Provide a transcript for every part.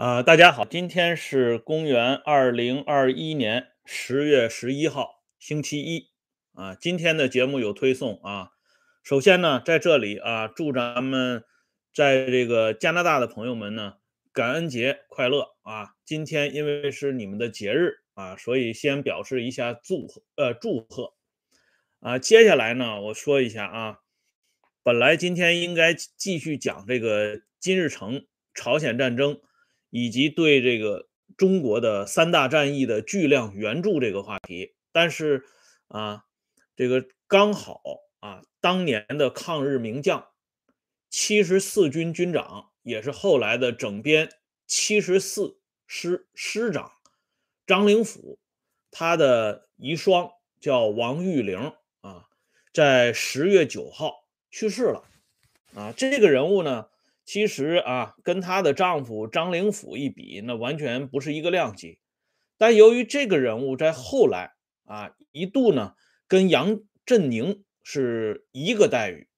啊，大家好，今天是公元二零二一年十月十一号，星期一啊。今天的节目有推送啊。首先呢，在这里啊，祝咱们在这个加拿大的朋友们呢，感恩节快乐啊！今天因为是你们的节日啊，所以先表示一下祝贺呃祝贺啊。接下来呢，我说一下啊，本来今天应该继续讲这个金日成朝鲜战争。以及对这个中国的三大战役的巨量援助这个话题，但是啊，这个刚好啊，当年的抗日名将，七十四军军长，也是后来的整编七十四师师长张灵甫，他的遗孀叫王玉玲啊，在十月九号去世了啊，这个人物呢。其实啊，跟她的丈夫张灵甫一比，那完全不是一个量级。但由于这个人物在后来啊，一度呢跟杨振宁是一个待遇，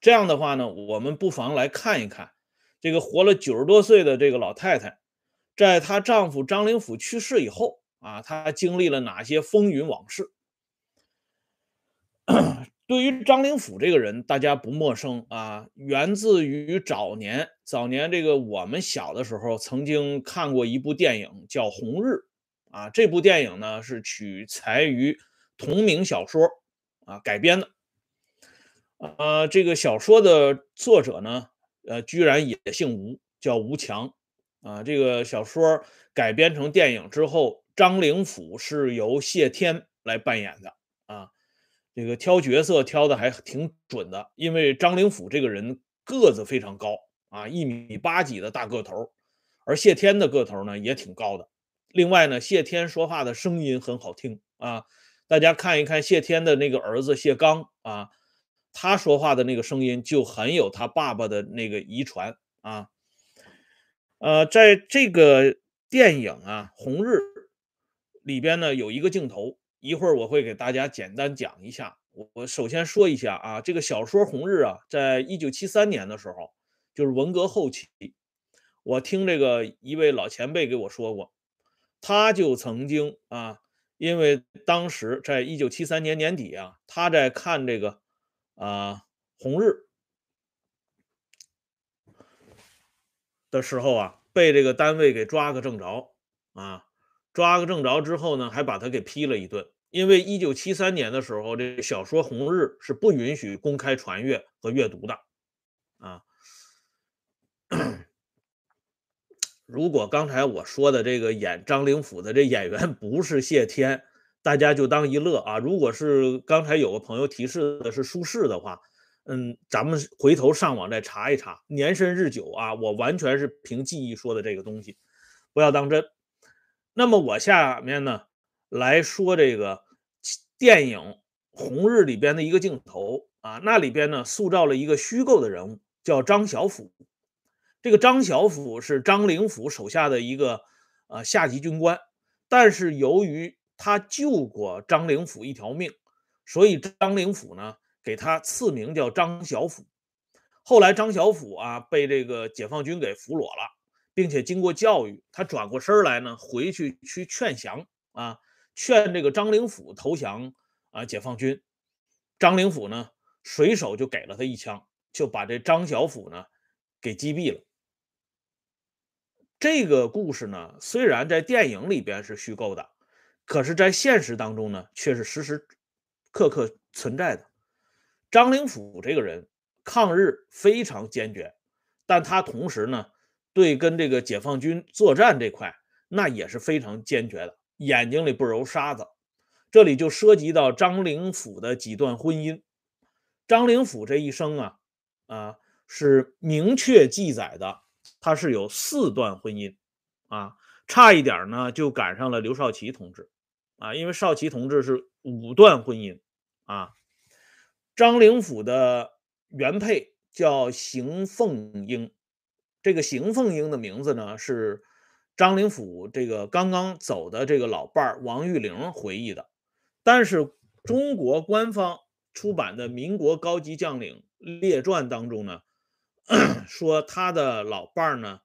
这样的话呢，我们不妨来看一看这个活了九十多岁的这个老太太，在她丈夫张灵甫去世以后啊，她经历了哪些风云往事。对于张灵甫这个人，大家不陌生啊，源自于早年早年这个我们小的时候曾经看过一部电影叫《红日》啊，这部电影呢是取材于同名小说啊改编的，呃，这个小说的作者呢，呃，居然也姓吴，叫吴强啊。这个小说改编成电影之后，张灵甫是由谢天来扮演的啊。这个挑角色挑的还挺准的，因为张灵甫这个人个子非常高啊，一米八几的大个头，而谢天的个头呢也挺高的。另外呢，谢天说话的声音很好听啊，大家看一看谢天的那个儿子谢刚啊，他说话的那个声音就很有他爸爸的那个遗传啊。呃，在这个电影啊《红日》里边呢，有一个镜头。一会儿我会给大家简单讲一下。我首先说一下啊，这个小说《红日》啊，在一九七三年的时候，就是文革后期，我听这个一位老前辈给我说过，他就曾经啊，因为当时在一九七三年年底啊，他在看这个啊《红日》的时候啊，被这个单位给抓个正着啊。抓个正着之后呢，还把他给批了一顿。因为一九七三年的时候，这小说《红日》是不允许公开传阅和阅读的啊。如果刚才我说的这个演张灵甫的这演员不是谢天，大家就当一乐啊。如果是刚才有个朋友提示的是苏轼的话，嗯，咱们回头上网再查一查。年深日久啊，我完全是凭记忆说的这个东西，不要当真。那么我下面呢来说这个电影《红日》里边的一个镜头啊，那里边呢塑造了一个虚构的人物，叫张小甫。这个张小甫是张灵甫手下的一个呃下级军官，但是由于他救过张灵甫一条命，所以张灵甫呢给他赐名叫张小甫。后来张小甫啊被这个解放军给俘虏了。并且经过教育，他转过身来呢，回去去劝降啊，劝这个张灵甫投降啊，解放军。张灵甫呢，随手就给了他一枪，就把这张小甫呢给击毙了。这个故事呢，虽然在电影里边是虚构的，可是，在现实当中呢，却是时时刻刻存在的。张灵甫这个人抗日非常坚决，但他同时呢。对，跟这个解放军作战这块，那也是非常坚决的，眼睛里不揉沙子。这里就涉及到张灵甫的几段婚姻。张灵甫这一生啊，啊是明确记载的，他是有四段婚姻啊，差一点呢就赶上了刘少奇同志啊，因为少奇同志是五段婚姻啊。张灵甫的原配叫邢凤英。这个邢凤英的名字呢，是张灵甫这个刚刚走的这个老伴儿王玉玲回忆的。但是中国官方出版的《民国高级将领列传》当中呢，说他的老伴儿呢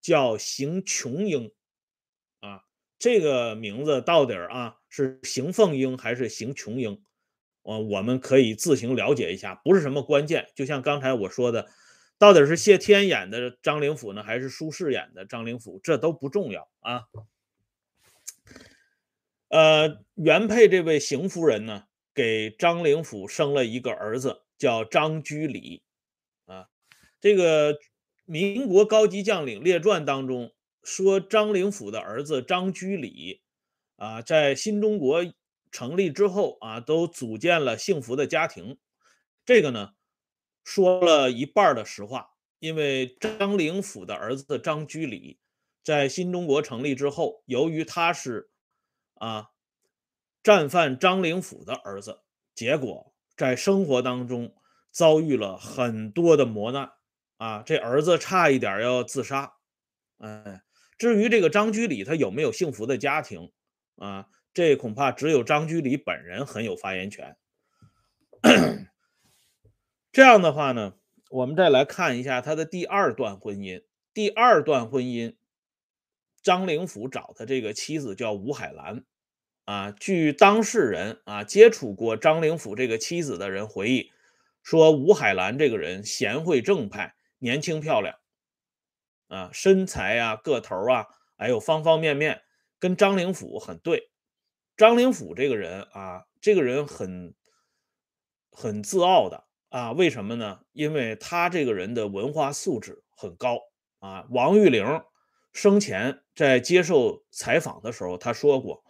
叫邢琼英啊。这个名字到底啊是邢凤英还是邢琼英？我，我们可以自行了解一下，不是什么关键。就像刚才我说的，到底是谢天演的张灵甫呢，还是苏轼演的张灵甫，这都不重要啊。呃，原配这位邢夫人呢，给张灵甫生了一个儿子，叫张居礼。啊，这个民国高级将领列传当中说，张灵甫的儿子张居礼啊，在新中国成立之后啊，都组建了幸福的家庭。这个呢，说了一半的实话，因为张灵甫的儿子张居礼在新中国成立之后，由于他是。啊，战犯张灵甫的儿子，结果在生活当中遭遇了很多的磨难啊，这儿子差一点要自杀。哎，至于这个张居礼他有没有幸福的家庭啊，这恐怕只有张居礼本人很有发言权。这样的话呢，我们再来看一下他的第二段婚姻。第二段婚姻，张灵甫找的这个妻子叫吴海兰。啊，据当事人啊接触过张灵甫这个妻子的人回忆说，吴海兰这个人贤惠正派，年轻漂亮，啊，身材啊，个头啊，还有方方面面跟张灵甫很对。张灵甫这个人啊，这个人很很自傲的啊，为什么呢？因为他这个人的文化素质很高啊。王玉玲生前在接受采访的时候，他说过。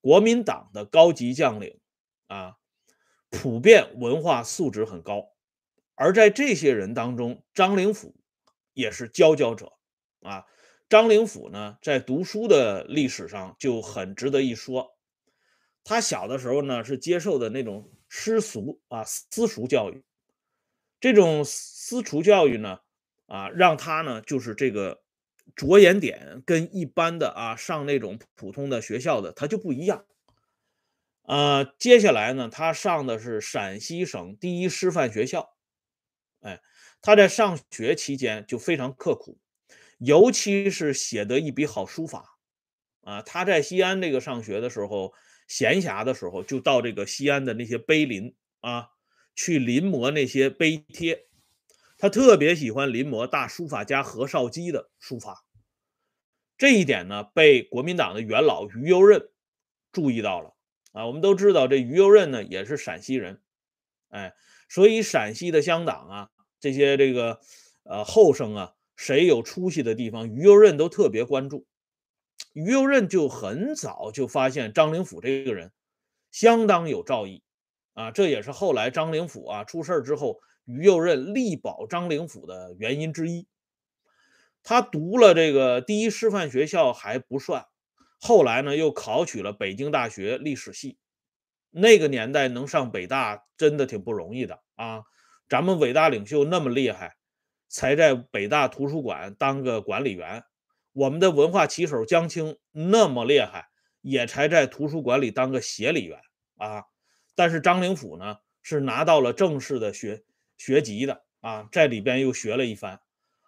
国民党的高级将领啊，普遍文化素质很高，而在这些人当中，张灵甫也是佼佼者啊。张灵甫呢，在读书的历史上就很值得一说。他小的时候呢，是接受的那种私塾啊，私塾教育。这种私塾教育呢，啊，让他呢，就是这个。着眼点跟一般的啊上那种普通的学校的他就不一样，啊，接下来呢，他上的是陕西省第一师范学校，哎，他在上学期间就非常刻苦，尤其是写得一笔好书法，啊，他在西安这个上学的时候，闲暇的时候就到这个西安的那些碑林啊去临摹那些碑帖。他特别喜欢临摹大书法家何绍基的书法，这一点呢被国民党的元老于右任注意到了啊。我们都知道这于右任呢也是陕西人，哎，所以陕西的乡党啊，这些这个呃后生啊，谁有出息的地方，于右任都特别关注。于右任就很早就发现张灵甫这个人相当有造诣啊，这也是后来张灵甫啊出事之后。于右任力保张灵甫的原因之一，他读了这个第一师范学校还不算，后来呢又考取了北京大学历史系。那个年代能上北大真的挺不容易的啊！咱们伟大领袖那么厉害，才在北大图书馆当个管理员；我们的文化旗手江青那么厉害，也才在图书馆里当个协理员啊。但是张灵甫呢，是拿到了正式的学。学籍的啊，在里边又学了一番。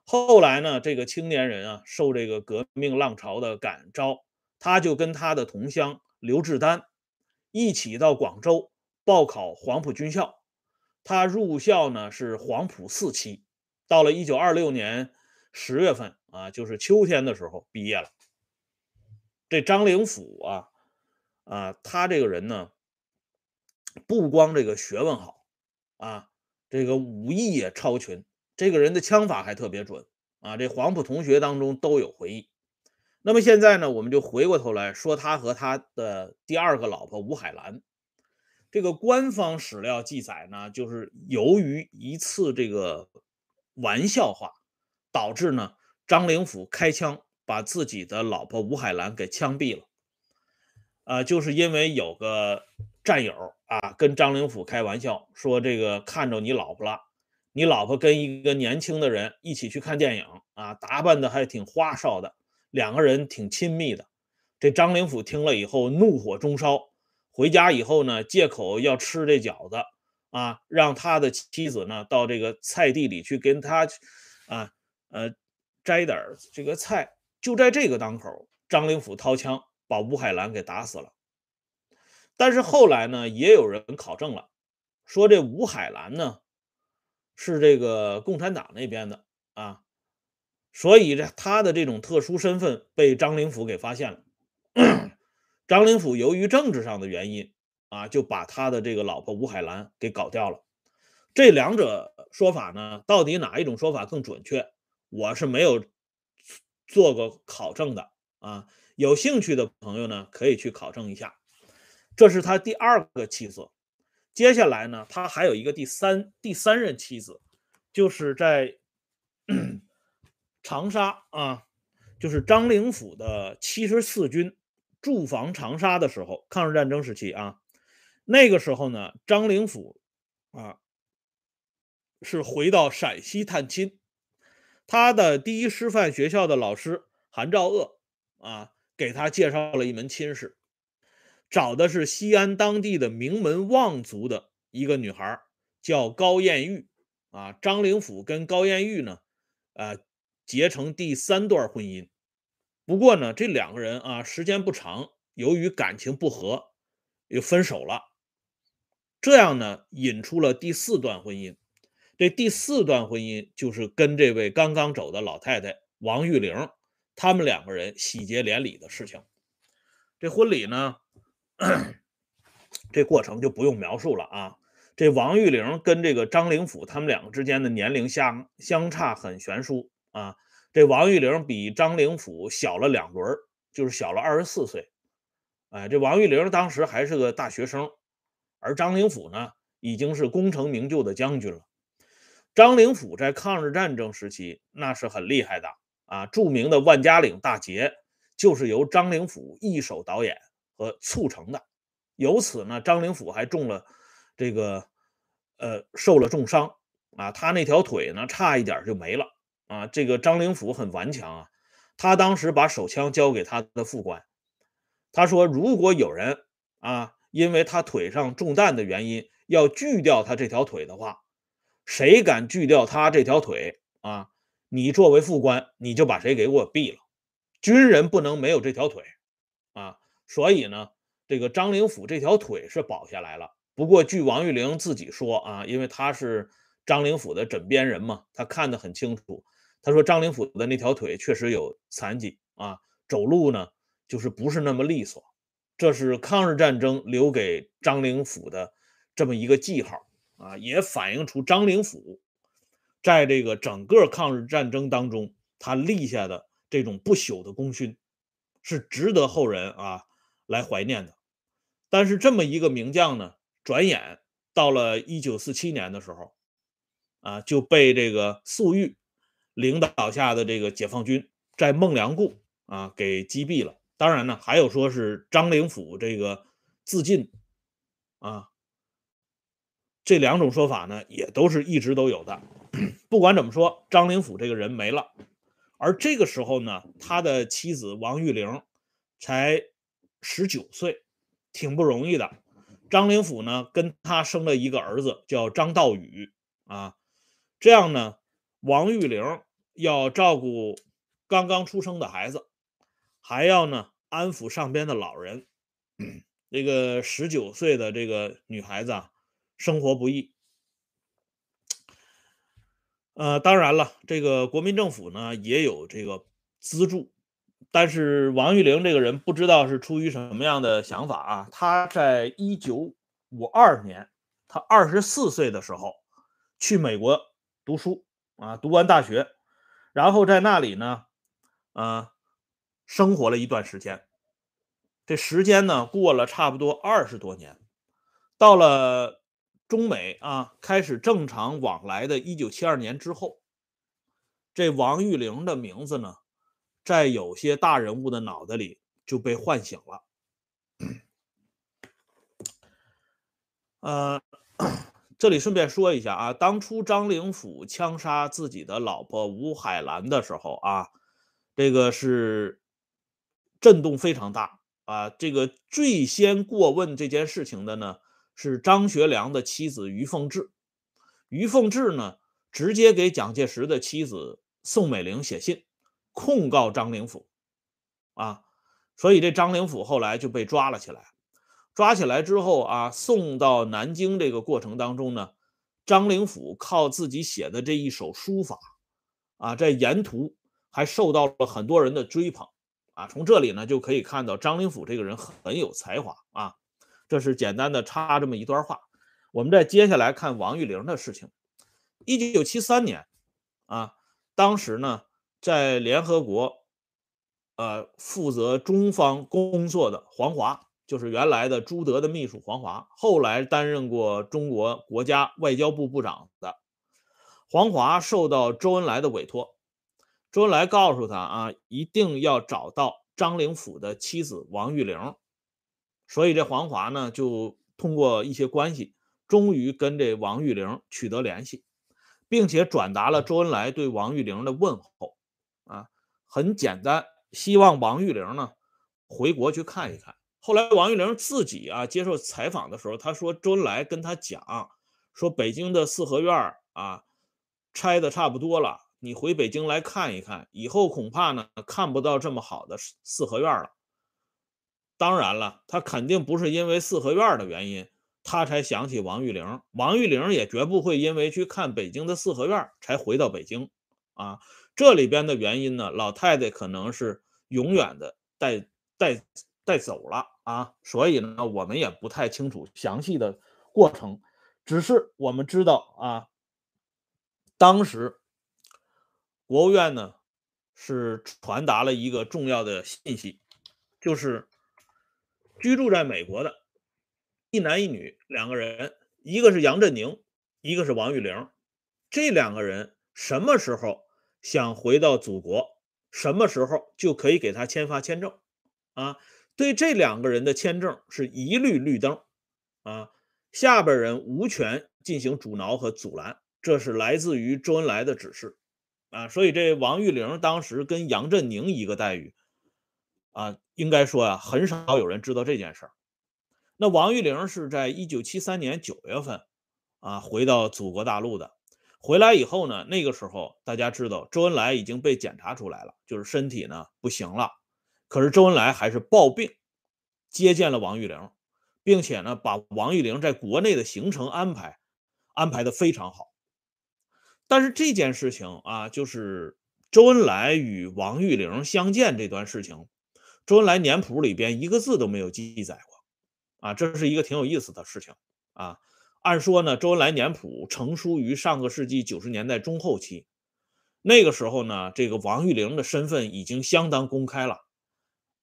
后来呢，这个青年人啊，受这个革命浪潮的感召，他就跟他的同乡刘志丹一起到广州报考黄埔军校。他入校呢是黄埔四期，到了一九二六年十月份啊，就是秋天的时候毕业了。这张灵甫啊，啊，他这个人呢，不光这个学问好啊。这个武艺也超群，这个人的枪法还特别准啊！这黄埔同学当中都有回忆。那么现在呢，我们就回过头来说他和他的第二个老婆吴海兰。这个官方史料记载呢，就是由于一次这个玩笑话，导致呢张灵甫开枪把自己的老婆吴海兰给枪毙了。啊，就是因为有个战友。啊，跟张灵甫开玩笑说：“这个看着你老婆了，你老婆跟一个年轻的人一起去看电影啊，打扮的还挺花哨的，两个人挺亲密的。”这张灵甫听了以后怒火中烧，回家以后呢，借口要吃这饺子啊，让他的妻子呢到这个菜地里去跟他啊呃摘点这个菜。就在这个当口，张灵甫掏枪把吴海兰给打死了。但是后来呢，也有人考证了，说这吴海兰呢是这个共产党那边的啊，所以这他的这种特殊身份被张灵甫给发现了。张灵甫由于政治上的原因啊，就把他的这个老婆吴海兰给搞掉了。这两者说法呢，到底哪一种说法更准确？我是没有做过考证的啊。有兴趣的朋友呢，可以去考证一下。这是他第二个妻子。接下来呢，他还有一个第三第三任妻子，就是在 长沙啊，就是张灵甫的七十四军驻防长沙的时候，抗日战争时期啊，那个时候呢，张灵甫啊。是回到陕西探亲，他的第一师范学校的老师韩兆鄂啊，给他介绍了一门亲事，找的是西安当地的名门望族的一个女孩，叫高艳玉啊。张灵甫跟高艳玉呢，啊，结成第三段婚姻。不过呢，这两个人啊，时间不长，由于感情不和，又分手了。这样呢，引出了第四段婚姻。这第四段婚姻就是跟这位刚刚走的老太太王玉玲，他们两个人喜结连理的事情。这婚礼呢，这过程就不用描述了啊。这王玉玲跟这个张灵甫他们两个之间的年龄相相差很悬殊啊。这王玉玲比张灵甫小了两轮，就是小了二十四岁。哎，这王玉玲当时还是个大学生，而张灵甫呢，已经是功成名就的将军了。张灵甫在抗日战争时期那是很厉害的啊！著名的万家岭大捷就是由张灵甫一手导演和促成的。由此呢，张灵甫还中了这个呃受了重伤啊，他那条腿呢差一点就没了啊。这个张灵甫很顽强啊，他当时把手枪交给他的副官，他说如果有人啊因为他腿上中弹的原因要锯掉他这条腿的话。谁敢锯掉他这条腿啊？你作为副官，你就把谁给我毙了。军人不能没有这条腿！所以呢，这个张灵甫这条腿是保下来了。不过据王玉玲自己说啊，因为他是张灵甫的枕边人嘛，他看得很清楚。他说张灵甫的那条腿确实有残疾啊，走路呢就是不是那么利索。这是抗日战争留给张灵甫的这么一个记号。啊，也反映出张灵甫在这个整个抗日战争当中，他立下的这种不朽的功勋，是值得后人啊来怀念的。但是这么一个名将呢，转眼到了一九四七年的时候，啊就被这个粟裕领导下的这个解放军在孟良崮啊给击毙了。当然呢，还有说是张灵甫这个自尽啊。这两种说法呢，也都是一直都有的。不管怎么说，张灵甫这个人没了，而这个时候呢，他的妻子王玉玲才十九岁，挺不容易的。张灵甫呢，跟他生了一个儿子，叫张道宇啊。这样呢，王玉玲要照顾刚刚出生的孩子，还要呢安抚上边的老人。这个十九岁的这个女孩子啊。生活不易，呃，当然了，这个国民政府呢也有这个资助，但是王玉玲这个人不知道是出于什么样的想法啊，他在一九五二年，他二十四岁的时候去美国读书啊，读完大学，然后在那里呢，啊，生活了一段时间，这时间呢过了差不多二十多年，到了。中美啊开始正常往来的1972年之后，这王玉玲的名字呢，在有些大人物的脑袋里就被唤醒了。呃，这里顺便说一下啊，当初张灵甫枪杀自己的老婆吴海兰的时候啊，这个是震动非常大啊。这个最先过问这件事情的呢。是张学良的妻子于凤至，于凤至呢，直接给蒋介石的妻子宋美龄写信控告张灵甫，啊，所以这张灵甫后来就被抓了起来。抓起来之后啊，送到南京这个过程当中呢，张灵甫靠自己写的这一手书法，啊，在沿途还受到了很多人的追捧，啊，从这里呢就可以看到张灵甫这个人很有才华啊。这是简单的插这么一段话。我们再接下来看王玉玲的事情。一九七三年，啊，当时呢，在联合国，呃，负责中方工作的黄华，就是原来的朱德的秘书黄华，后来担任过中国国家外交部部长的黄华，受到周恩来的委托，周恩来告诉他啊，一定要找到张灵甫的妻子王玉玲，所以这黄华呢，就通过一些关系，终于跟这王玉玲取得联系。并且转达了周恩来对王玉玲的问候，很简单，希望王玉玲呢回国去看一看。后来王玉玲自己啊接受采访的时候，他说周恩来跟他讲，说北京的四合院啊拆的差不多了，你回北京来看一看，以后恐怕呢看不到这么好的四合院了。当然了，他肯定不是因为四合院的原因。他才想起王玉玲，王玉玲也绝不会因为去看北京的四合院才回到北京啊。这里边的原因呢，老太太可能是永远的带带带走了啊，所以呢，我们也不太清楚详细的过程，只是我们知道啊，当时国务院呢是传达了一个重要的信息，就是居住在美国的。一男一女两个人，一个是杨振宁，一个是王玉玲。这两个人什么时候想回到祖国，什么时候就可以给他签发签证啊？对这两个人的签证是一律绿灯啊，下边人无权进行阻挠和阻拦。这是来自于周恩来的指示啊。所以这王玉玲当时跟杨振宁一个待遇啊，应该说啊，很少有人知道这件事儿。那王玉玲是在一九七三年九月份，啊，回到祖国大陆的。回来以后呢，那个时候大家知道周恩来已经被检查出来了，就是身体呢不行了。可是周恩来还是抱病接见了王玉玲，并且呢把王玉玲在国内的行程安排安排的非常好。但是这件事情啊，就是周恩来与王玉玲相见这段事情，周恩来年谱里边一个字都没有记载过。啊，这是一个挺有意思的事情啊。按说呢，周恩来年谱成书于上个世纪九十年代中后期，那个时候呢，这个王玉玲的身份已经相当公开了。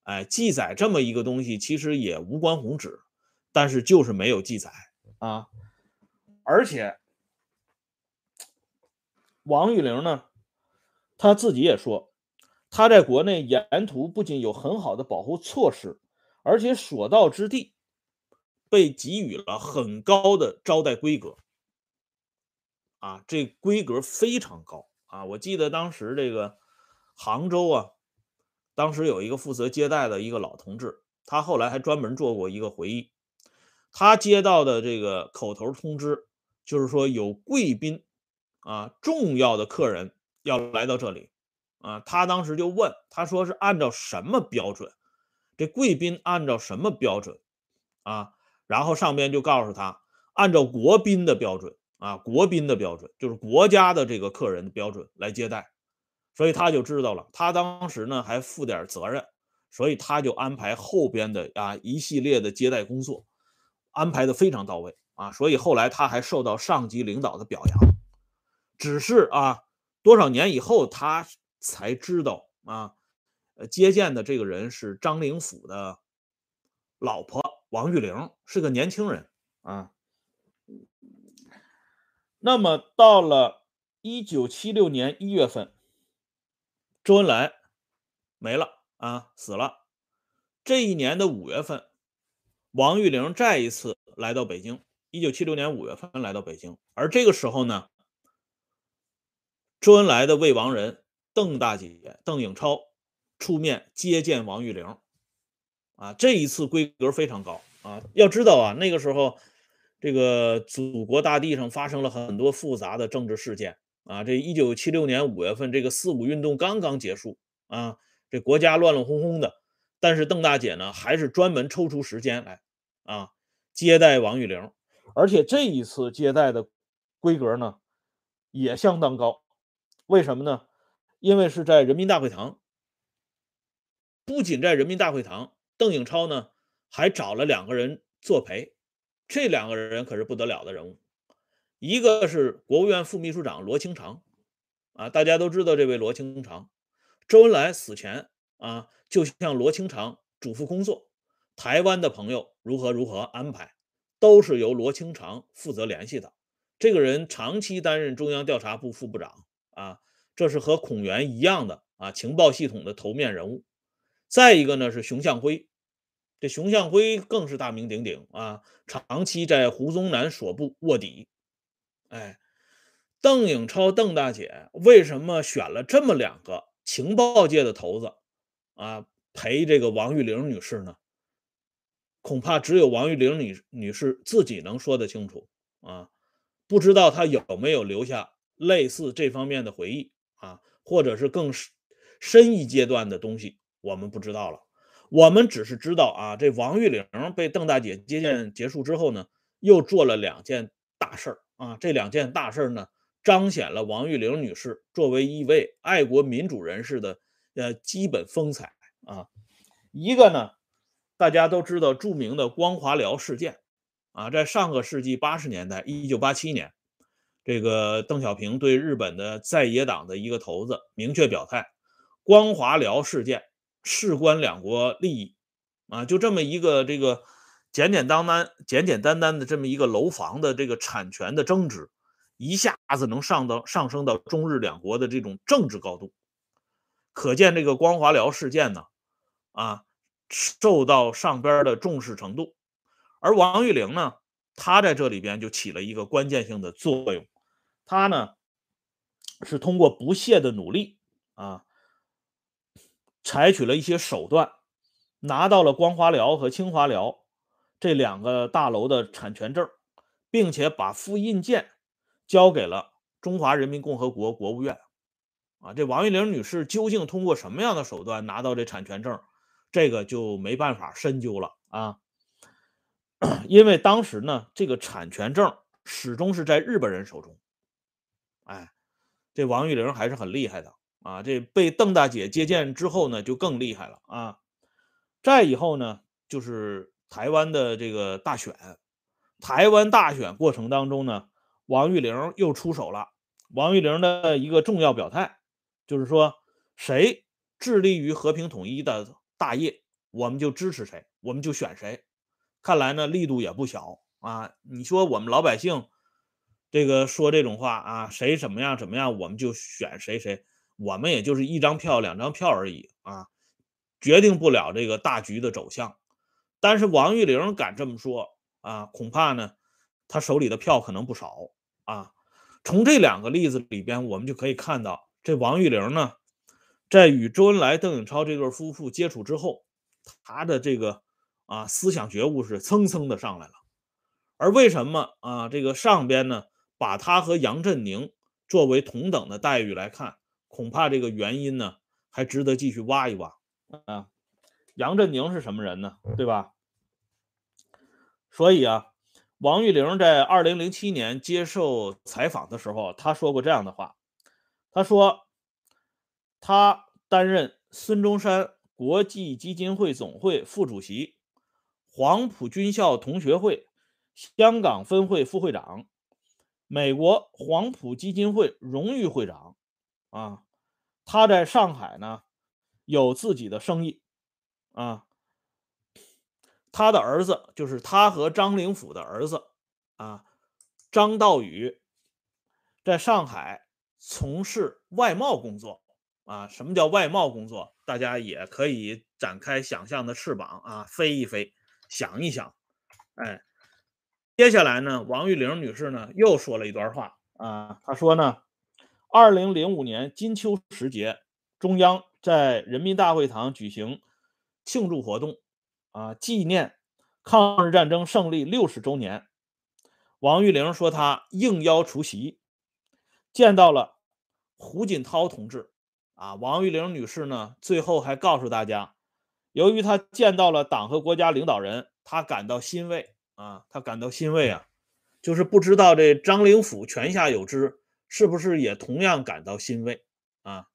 哎，记载这么一个东西，其实也无关宏旨，但是就是没有记载啊。而且，王玉玲呢，他自己也说，他在国内沿途不仅有很好的保护措施，而且所到之地。被给予了很高的招待规格，啊，这规格非常高啊！我记得当时这个杭州啊，当时有一个负责接待的一个老同志，他后来还专门做过一个回忆，他接到的这个口头通知，就是说有贵宾啊，重要的客人要来到这里啊，他当时就问，他说是按照什么标准？这贵宾按照什么标准啊？然后上边就告诉他，按照国宾的标准啊，国宾的标准就是国家的这个客人的标准来接待，所以他就知道了。他当时呢还负点责任，所以他就安排后边的啊一系列的接待工作，安排的非常到位啊。所以后来他还受到上级领导的表扬。只是啊，多少年以后他才知道啊，呃，接见的这个人是张灵甫的老婆。王玉玲是个年轻人啊。那么到了一九七六年一月份，周恩来没了啊，死了。这一年的五月份，王玉玲再一次来到北京。一九七六年五月份来到北京，而这个时候呢，周恩来的未亡人邓大姐邓颖超出面接见王玉玲。啊，这一次规格非常高啊！要知道啊，那个时候，这个祖国大地上发生了很多复杂的政治事件啊。这一九七六年五月份，这个四五运动刚刚结束啊，这国家乱乱哄哄的，但是邓大姐呢，还是专门抽出时间来啊接待王玉玲，而且这一次接待的规格呢也相当高。为什么呢？因为是在人民大会堂，不仅在人民大会堂，邓颖超呢还找了两个人作陪，这两个人可是不得了的人物，一个是国务院副秘书长罗清长，啊，大家都知道这位罗清长，周恩来死前啊就向罗清长嘱咐工作，台湾的朋友如何如何安排，都是由罗清长负责联系的。这个人长期担任中央调查部副部长。啊，这是和孔元一样的啊，情报系统的头面人物。再一个呢是熊向晖，这熊向晖更是大名鼎鼎啊，长期在胡宗南所部卧底。哎，邓颖超邓大姐为什么选了这么两个情报界的头子啊陪这个王玉玲女士呢？恐怕只有王玉玲女女士自己能说得清楚啊，不知道她有没有留下。类似这方面的回忆啊，或者是更深一阶段的东西，我们不知道了。我们只是知道啊，这王玉玲被邓大姐接见结束之后呢，又做了两件大事儿啊。这两件大事儿呢，彰显了王玉玲女士作为一位爱国民主人士的呃基本风采啊。一个呢，大家都知道著名的光华寮事件啊，在上个世纪八十年代，一九八七年。这个邓小平对日本的在野党的一个头子明确表态：光华寮事件事关两国利益啊，就这么一个这个简简单单、简简单单的这么一个楼房的这个产权的争执，一下子能上到上升到中日两国的这种政治高度，可见这个光华寮事件呢，啊，受到上边的重视程度。而王玉玲呢，她在这里边就起了一个关键性的作用。他呢，是通过不懈的努力啊，采取了一些手段，拿到了光华寮和清华寮这两个大楼的产权证，并且把复印件交给了中华人民共和国国务院。啊，这王玉玲女士究竟通过什么样的手段拿到这产权证，这个就没办法深究了啊，因为当时呢，这个产权证始终是在日本人手中。哎，这王玉玲还是很厉害的啊！这被邓大姐接见之后呢，就更厉害了啊！再以后呢，就是台湾的这个大选，台湾大选过程当中呢，王玉玲又出手了。王玉玲的一个重要表态，就是说谁致力于和平统一的大业，我们就支持谁，我们就选谁。看来呢，力度也不小啊！你说我们老百姓。这个说这种话啊，谁怎么样怎么样，我们就选谁谁，我们也就是一张票两张票而已啊，决定不了这个大局的走向。但是王玉玲敢这么说啊，恐怕呢，他手里的票可能不少啊。从这两个例子里边，我们就可以看到，这王玉玲呢，在与周恩来、邓颖超这对夫妇接触之后，他的这个啊思想觉悟是蹭蹭的上来了。而为什么啊这个上边呢？把他和杨振宁作为同等的待遇来看，恐怕这个原因呢还值得继续挖一挖啊。杨振宁是什么人呢？对吧？所以啊，王玉玲在二零零七年接受采访的时候，他说过这样的话：他说，他担任孙中山国际基金会总会副主席、黄埔军校同学会香港分会副会长。美国黄埔基金会荣誉会长，啊，他在上海呢有自己的生意，啊，他的儿子就是他和张灵甫的儿子，啊，张道宇在上海从事外贸工作，啊，什么叫外贸工作？大家也可以展开想象的翅膀啊，飞一飞，想一想，哎。接下来呢，王玉玲女士呢又说了一段话啊，她说呢，二零零五年金秋时节，中央在人民大会堂举行庆祝活动啊，纪念抗日战争胜利六十周年。王玉玲说她应邀出席，见到了胡锦涛同志啊，王玉玲女士呢，最后还告诉大家，由于她见到了党和国家领导人，她感到欣慰啊，她感到欣慰啊，就是不知道这张灵甫泉下有知，是不是也同样感到欣慰啊？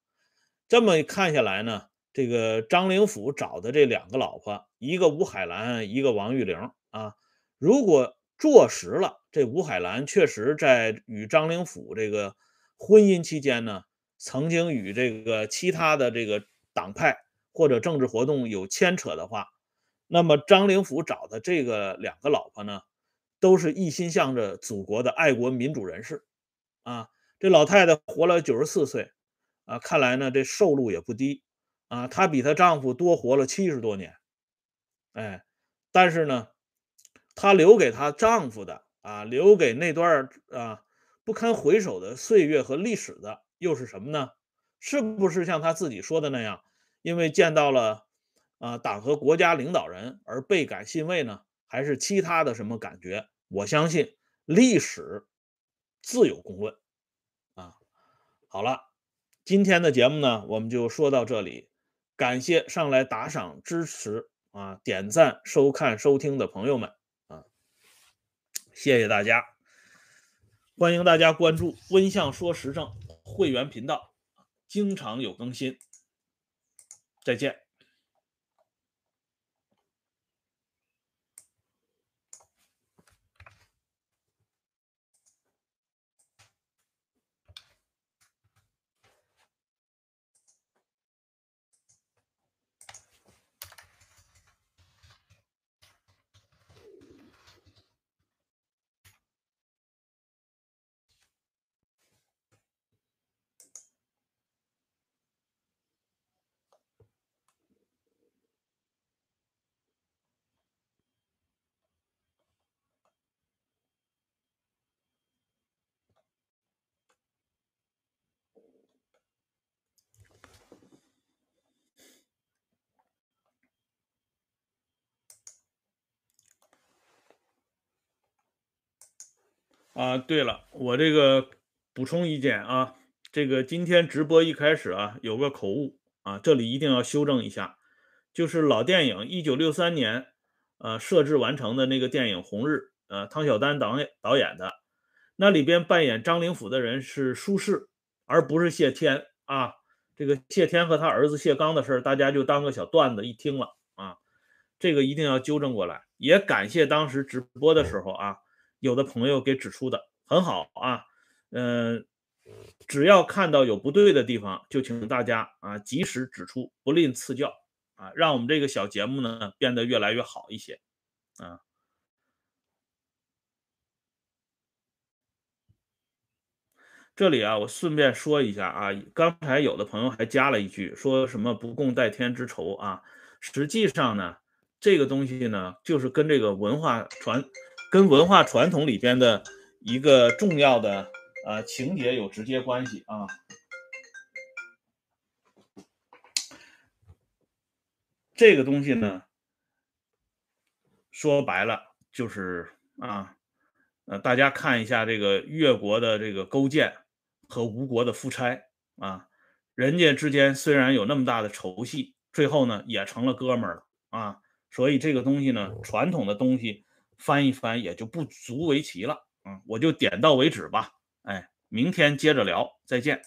这么看下来呢，这个张灵甫找的这两个老婆，一个吴海兰，一个王玉玲啊，如果坐实了，这吴海兰确实在与张灵甫这个婚姻期间呢。曾经与这个其他的这个党派或者政治活动有牵扯的话，那么张灵甫找的这个两个老婆呢，都是一心向着祖国的爱国民主人士啊。这老太太活了九十四岁啊，看来呢这寿禄也不低啊。她比她丈夫多活了七十多年，哎，但是呢，她留给她丈夫的啊，留给那段啊不堪回首的岁月和历史的。又是什么呢？是不是像他自己说的那样，因为见到了啊党和国家领导人而倍感欣慰呢？还是其他的什么感觉？我相信历史自有公论。好了，今天的节目呢，我们就说到这里。感谢上来打赏支持啊、点赞、收看、收听的朋友们啊，谢谢大家！欢迎大家关注“温相说时政”。会员频道经常有更新，再见。啊，对了，我这个补充一点啊，这个今天直播一开始啊有个口误啊，这里一定要修正一下，就是老电影一九六三年呃设置完成的那个电影《红日》，呃，汤晓丹导演导演的，那里边扮演张灵甫的人是舒适，而不是谢天啊。这个谢天和他儿子谢刚的事儿，大家就当个小段子一听了啊，这个一定要纠正过来。也感谢当时直播的时候啊。有的朋友给指出的很好啊，嗯，只要看到有不对的地方，就请大家啊及时指出，不吝赐教啊，让我们这个小节目呢变得越来越好一些啊。这里啊，我顺便说一下啊，刚才有的朋友还加了一句，说什么不共戴天之仇啊，实际上呢，这个东西呢，就是跟这个文化传。跟文化传统里边的一个重要的呃情节有直接关系啊。这个东西呢，说白了就是啊，呃，大家看一下这个越国的这个勾践和吴国的夫差啊，人家之间虽然有那么大的仇隙，最后呢也成了哥们儿了啊。所以这个东西呢，传统的东西。翻一翻也就不足为奇了，嗯，我就点到为止吧，哎，明天接着聊，再见。